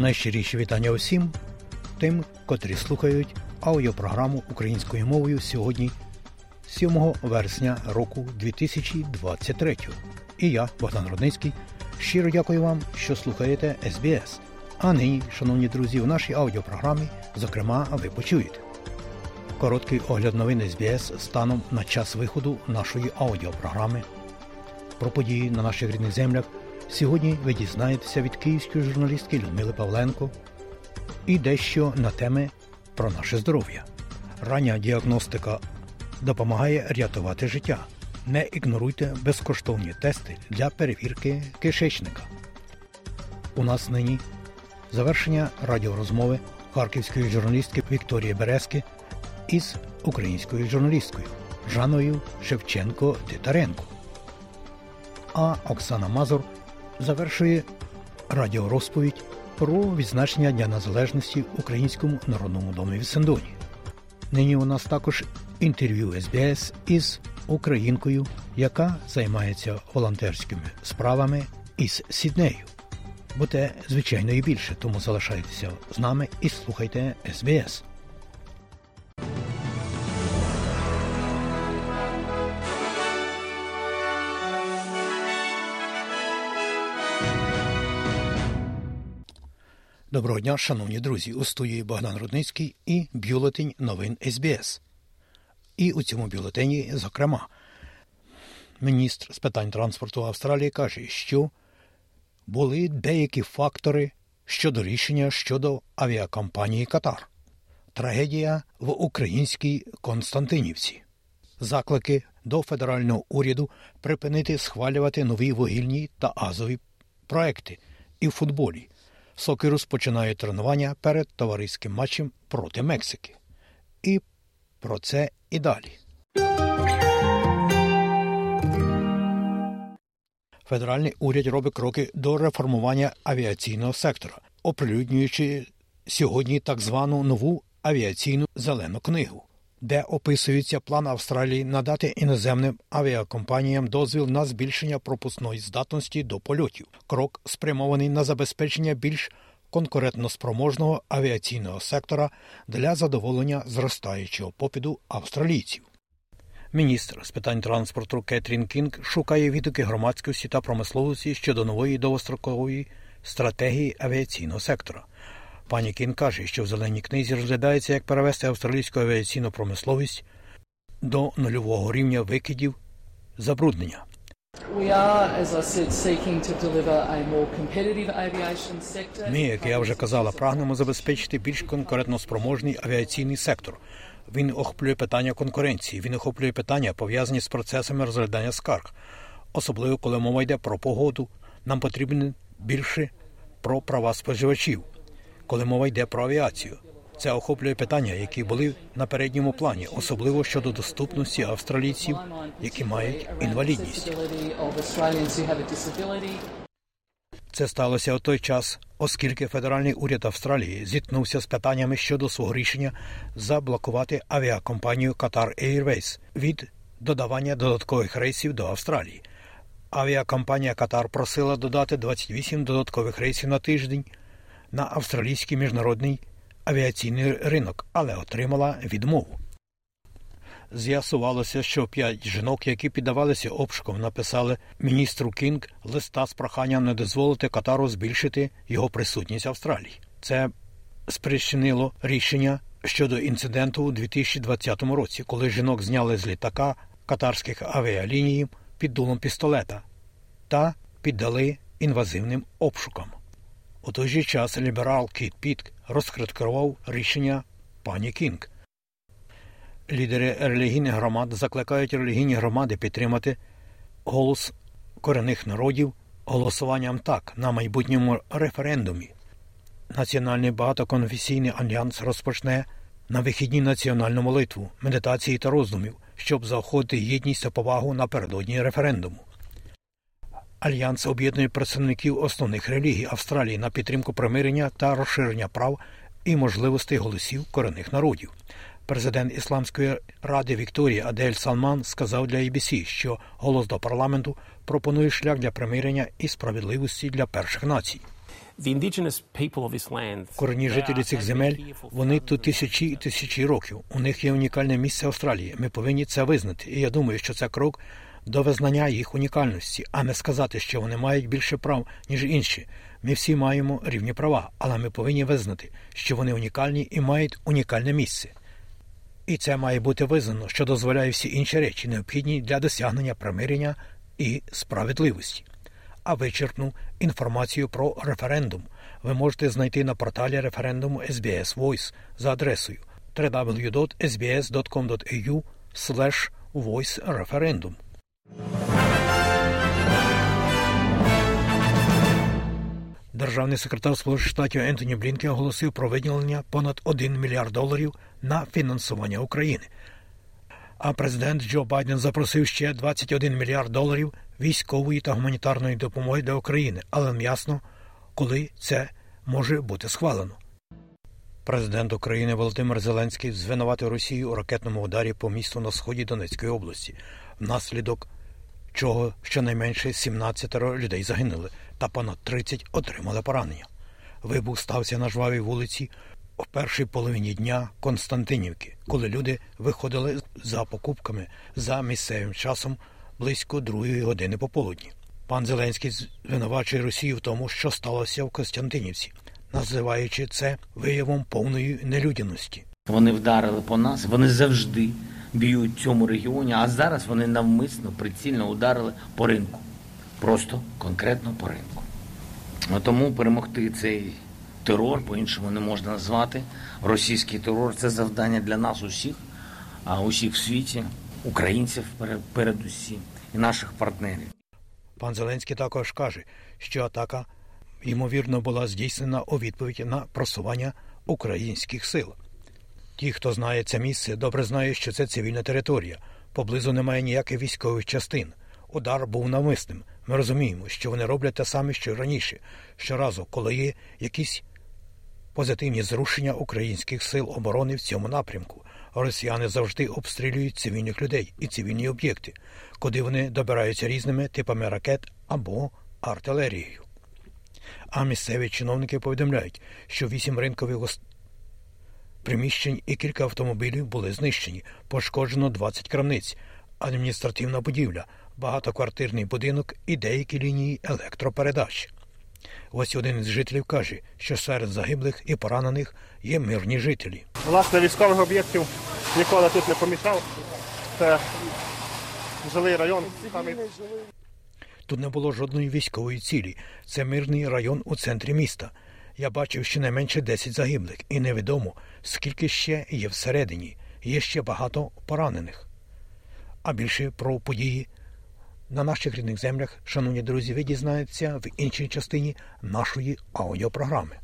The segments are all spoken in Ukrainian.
Найщиріші вітання усім тим, котрі слухають аудіопрограму українською мовою сьогодні, 7 вересня року 2023. І я, Богдан Родницький, щиро дякую вам, що слухаєте СБС. А нині, шановні друзі, у нашій аудіопрограмі, зокрема, ви почуєте. Короткий огляд новин СБС станом на час виходу нашої аудіопрограми. Про події на наших рідних землях сьогодні ви дізнаєтеся від київської журналістки Людмили Павленко і дещо на теми про наше здоров'я. Рання діагностика допомагає рятувати життя. Не ігноруйте безкоштовні тести для перевірки кишечника. У нас нині завершення радіорозмови харківської журналістки Вікторії Березки із українською журналісткою Жаною Шевченко Титаренко. А Оксана Мазур завершує радіорозповідь про відзначення Дня Незалежності Українському народному домі в Сендоні. Нині у нас також інтерв'ю СБС із українкою, яка займається волонтерськими справами із Сіднею. Будьте, звичайно, і більше, тому залишайтеся з нами і слухайте СБС. Доброго дня, шановні друзі! У студії Богдан Рудницький і бюлетень новин СБС. І у цьому бюлетені, зокрема, міністр з питань транспорту Австралії каже, що були деякі фактори щодо рішення щодо авіакомпанії Катар, трагедія в українській Константинівці, заклики до федерального уряду припинити схвалювати нові вугільні та газові проекти і в футболі. Сокерус починає тренування перед товариським матчем проти Мексики. І про це і далі. Федеральний уряд робить кроки до реформування авіаційного сектора, оприлюднюючи сьогодні так звану нову авіаційну зелену книгу, де описується план Австралії надати іноземним авіакомпаніям дозвіл на збільшення пропускної здатності до польотів. Крок спрямований на забезпечення більш конкурентноспроможного авіаційного сектора для задоволення зростаючого попиту австралійців. Міністр з питань транспорту Кетрін Кінг шукає відгуки громадськості та промисловості щодо нової довгострокової стратегії авіаційного сектора. Пані Кін каже, що в зеленій книзі розглядається, як перевести австралійську авіаційну промисловість до нульового рівня викидів забруднення. Ми, як я вже казала, прагнемо забезпечити більш конкурентноспроможний авіаційний сектор. Він охоплює питання конкуренції, він охоплює питання, пов'язані з процесами розглядання скарг, особливо коли мова йде про погоду. Нам потрібно більше про права споживачів, коли мова йде про авіацію. Це охоплює питання, які були на передньому плані, особливо щодо доступності австралійців, які мають інвалідність. Це сталося у той час, оскільки федеральний уряд Австралії зіткнувся з питаннями щодо свого рішення заблокувати авіакомпанію Qatar Airways від додавання додаткових рейсів до Австралії. Авіакомпанія Qatar просила додати 28 додаткових рейсів на тиждень на австралійський міжнародний авіаційний ринок, але отримала відмову. З'ясувалося, що п'ять жінок, які піддавалися обшукам, написали міністру Кінг листа з проханням не дозволити Катару збільшити його присутність в Австралії. Це спричинило рішення щодо інциденту у 2020 році, коли жінок зняли з літака катарських авіаліній під дулом пістолета та піддали інвазивним обшукам. У той же час ліберал Кіт Пітт розкриткував рішення пані Кінг. Лідери релігійних громад закликають релігійні громади підтримати голос корінних народів голосуванням так на майбутньому референдумі. Національний багатоконфесійний альянс розпочне на вихідні національну молитву, медитації та роздумів, щоб заохотити єдність та повагу напередодні референдуму. Альянс об'єднує представників основних релігій Австралії на підтримку примирення та розширення прав і можливостей голосів корінних народів. Президент Ісламської ради Вікторії Адель Салман сказав для ABC, що голос до парламенту пропонує шлях для примирення і справедливості для перших націй. Корінні жителі цих земель вони тут тисячі і тисячі років. У них є унікальне місце Австралії. Ми повинні це визнати. І я думаю, що це крок до визнання їх унікальності, а не сказати, що вони мають більше прав ніж інші. Ми всі маємо рівні права, але ми повинні визнати, що вони унікальні і мають унікальне місце. І це має бути визнано, що дозволяє всі інші речі, необхідні для досягнення примирення і справедливості. А вичерпну інформацію про референдум ви можете знайти на порталі референдуму SBS Voice за адресою www.sbs.com.au voice referendum. Державний секретар Сполучених Штатів Ентоні Блінкен оголосив про виділення понад 1 мільярд доларів на фінансування України. А президент Джо Байден запросив ще 21 мільярд доларів військової та гуманітарної допомоги для України, але не ясно, коли це може бути схвалено. Президент України Володимир Зеленський звинуватив Росію у ракетному ударі по місту на сході Донецької області, внаслідок чого щонайменше 17 людей загинули та понад 30 отримали поранення. Вибух стався на жвавій вулиці в першій половині дня Константинівки, коли люди виходили за покупками за місцевим часом близько другої години пополудні. Пан Зеленський звинувачує Росію в тому, що сталося в Костянтинівці, називаючи це виявом повної нелюдяності. Вони вдарили по нас, вони завжди б'ють в цьому регіоні, а зараз вони навмисно прицільно ударили по ринку. Просто конкретно по ринку. Тому перемогти цей терор, по-іншому не можна назвати. Російський терор це завдання для нас усіх, а усіх в світі, українців передусім і наших партнерів. Пан Зеленський також каже, що атака ймовірно була здійснена у відповідь на просування українських сил. Ті, хто знає це місце, добре знають, що це цивільна територія. Поблизу немає ніяких військових частин. Удар був навмисним. Ми розуміємо, що вони роблять те саме, що й раніше. Щоразу, коли є якісь позитивні зрушення українських сил оборони в цьому напрямку, росіяни завжди обстрілюють цивільних людей і цивільні об'єкти, куди вони добираються різними типами ракет або артилерією. А місцеві чиновники повідомляють, що вісім ринкових приміщень і кілька автомобілів були знищені. Пошкоджено 20 крамниць, адміністративна будівля, багатоквартирний будинок і деякі лінії електропередач. Ось один із жителів каже, що серед загиблих і поранених є мирні жителі. Власне, військових об'єктів ніколи тут не помічав. Це жилий район. Тут не було жодної військової цілі. Це мирний район у центрі міста. Я бачив щонайменше 10 загиблих, і невідомо, скільки ще є всередині. Є ще багато поранених. А більше про події на наших рідних землях, шановні друзі, ви дізнаєтеся в іншій частині нашої аудіопрограми.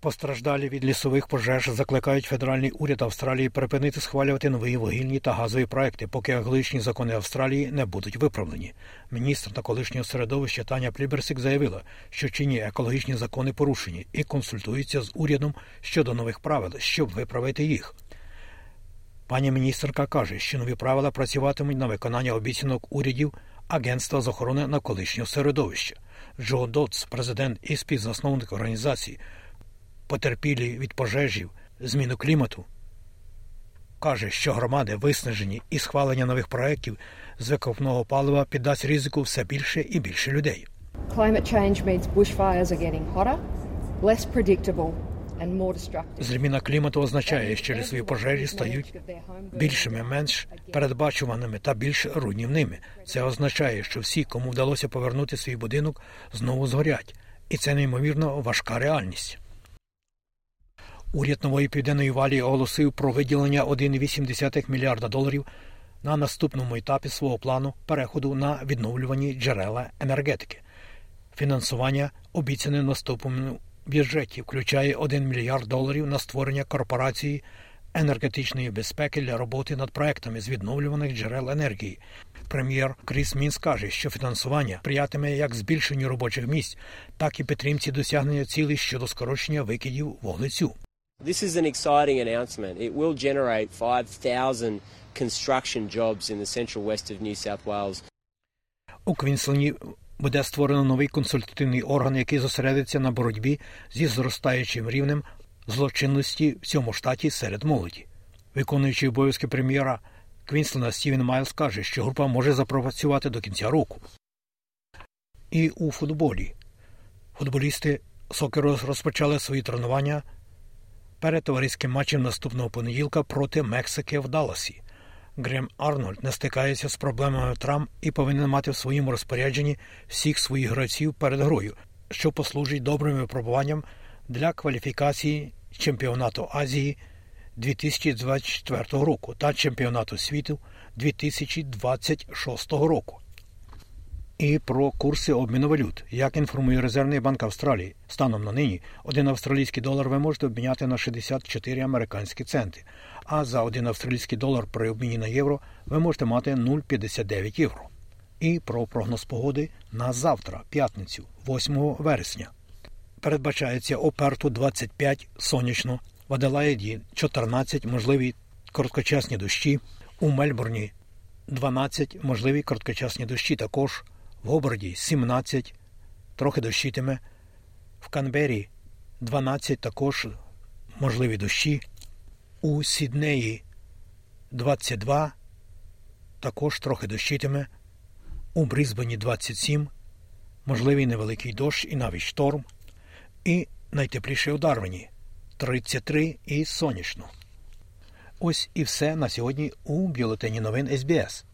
Постраждалі від лісових пожеж закликають федеральний уряд Австралії припинити схвалювати нові вугільні та газові проекти, поки екологічні закони Австралії не будуть виправлені. Міністр та колишнього середовища Таня Пліберсик заявила, що чинні екологічні закони порушені і консультуються з урядом щодо нових правил, щоб виправити їх. Пані міністерка каже, що нові правила працюватимуть на виконання обіцянок урядів Агентства з охорони навколишнього середовища. Джо Дотс, президент і співзасновник організації потерпілі від пожежів, зміну клімату, каже, що громади виснажені і схвалення нових проєктів з викопного палива піддасть ризику все більше і більше людей. Climate change means bushfires are getting hotter, less predictable Зміна клімату означає, що лісові пожежі стають більшими, менш передбачуваними та більш руйнівними. Це означає, що всі, кому вдалося повернути свій будинок, знову згорять, і це неймовірно важка реальність. Уряд нової південної валії оголосив про виділення 1,8 мільярда доларів на наступному етапі свого плану переходу на відновлювані джерела енергетики. Фінансування обіцяне наступному бюджеті включає 1 мільярд доларів на створення корпорації енергетичної безпеки для роботи над проектами з відновлюваних джерел енергії. Прем'єр Кріс Мінс каже, що фінансування сприятиме як збільшенню робочих місць, так і підтримці досягнення цілей щодо скорочення викидів вуглецю. This is an exciting announcement. It will generate 5,000 construction jobs in the central west of New South Wales. У Квінсленді буде створено новий консультативний орган, який зосередиться на боротьбі зі зростаючим рівнем злочинності в цьому штаті серед молоді. Виконуючий обов'язки прем'єра Квінсленда Стівен Майлз каже, що група може запрацювати до кінця року. І у футболі футболісти Сокерос розпочали свої тренування перед товариським матчем наступного понеділка проти Мексики в Далласі. Грем Арнольд не стикається з проблемами травм і повинен мати в своєму розпорядженні всіх своїх гравців перед грою, що послужить добрим випробуванням для кваліфікації чемпіонату Азії 2024 року та чемпіонату світу 2026 року. І про курси обміну валют. Як інформує Резервний банк Австралії, станом на нині один австралійський долар ви можете обміняти на 64 американські центи, а за один австралійський долар при обміні на євро ви можете мати 0,59 євро. І про прогноз погоди на завтра, п'ятницю, 8 вересня. Передбачається оперту 25 сонячно, в Аделаїді 14 можливі короткочасні дощі, у Мельбурні 12 можливі короткочасні дощі також, в Гоборді 17, трохи дощитиме, в Канбері 12 також можливі дощі, у Сіднеї 22, також трохи дощитиме, у Брізбені 27, можливий невеликий дощ і навіть шторм, і найтепліше у Дарвіні 33 і сонячно. Ось і все на сьогодні у бюлетені новин СБС.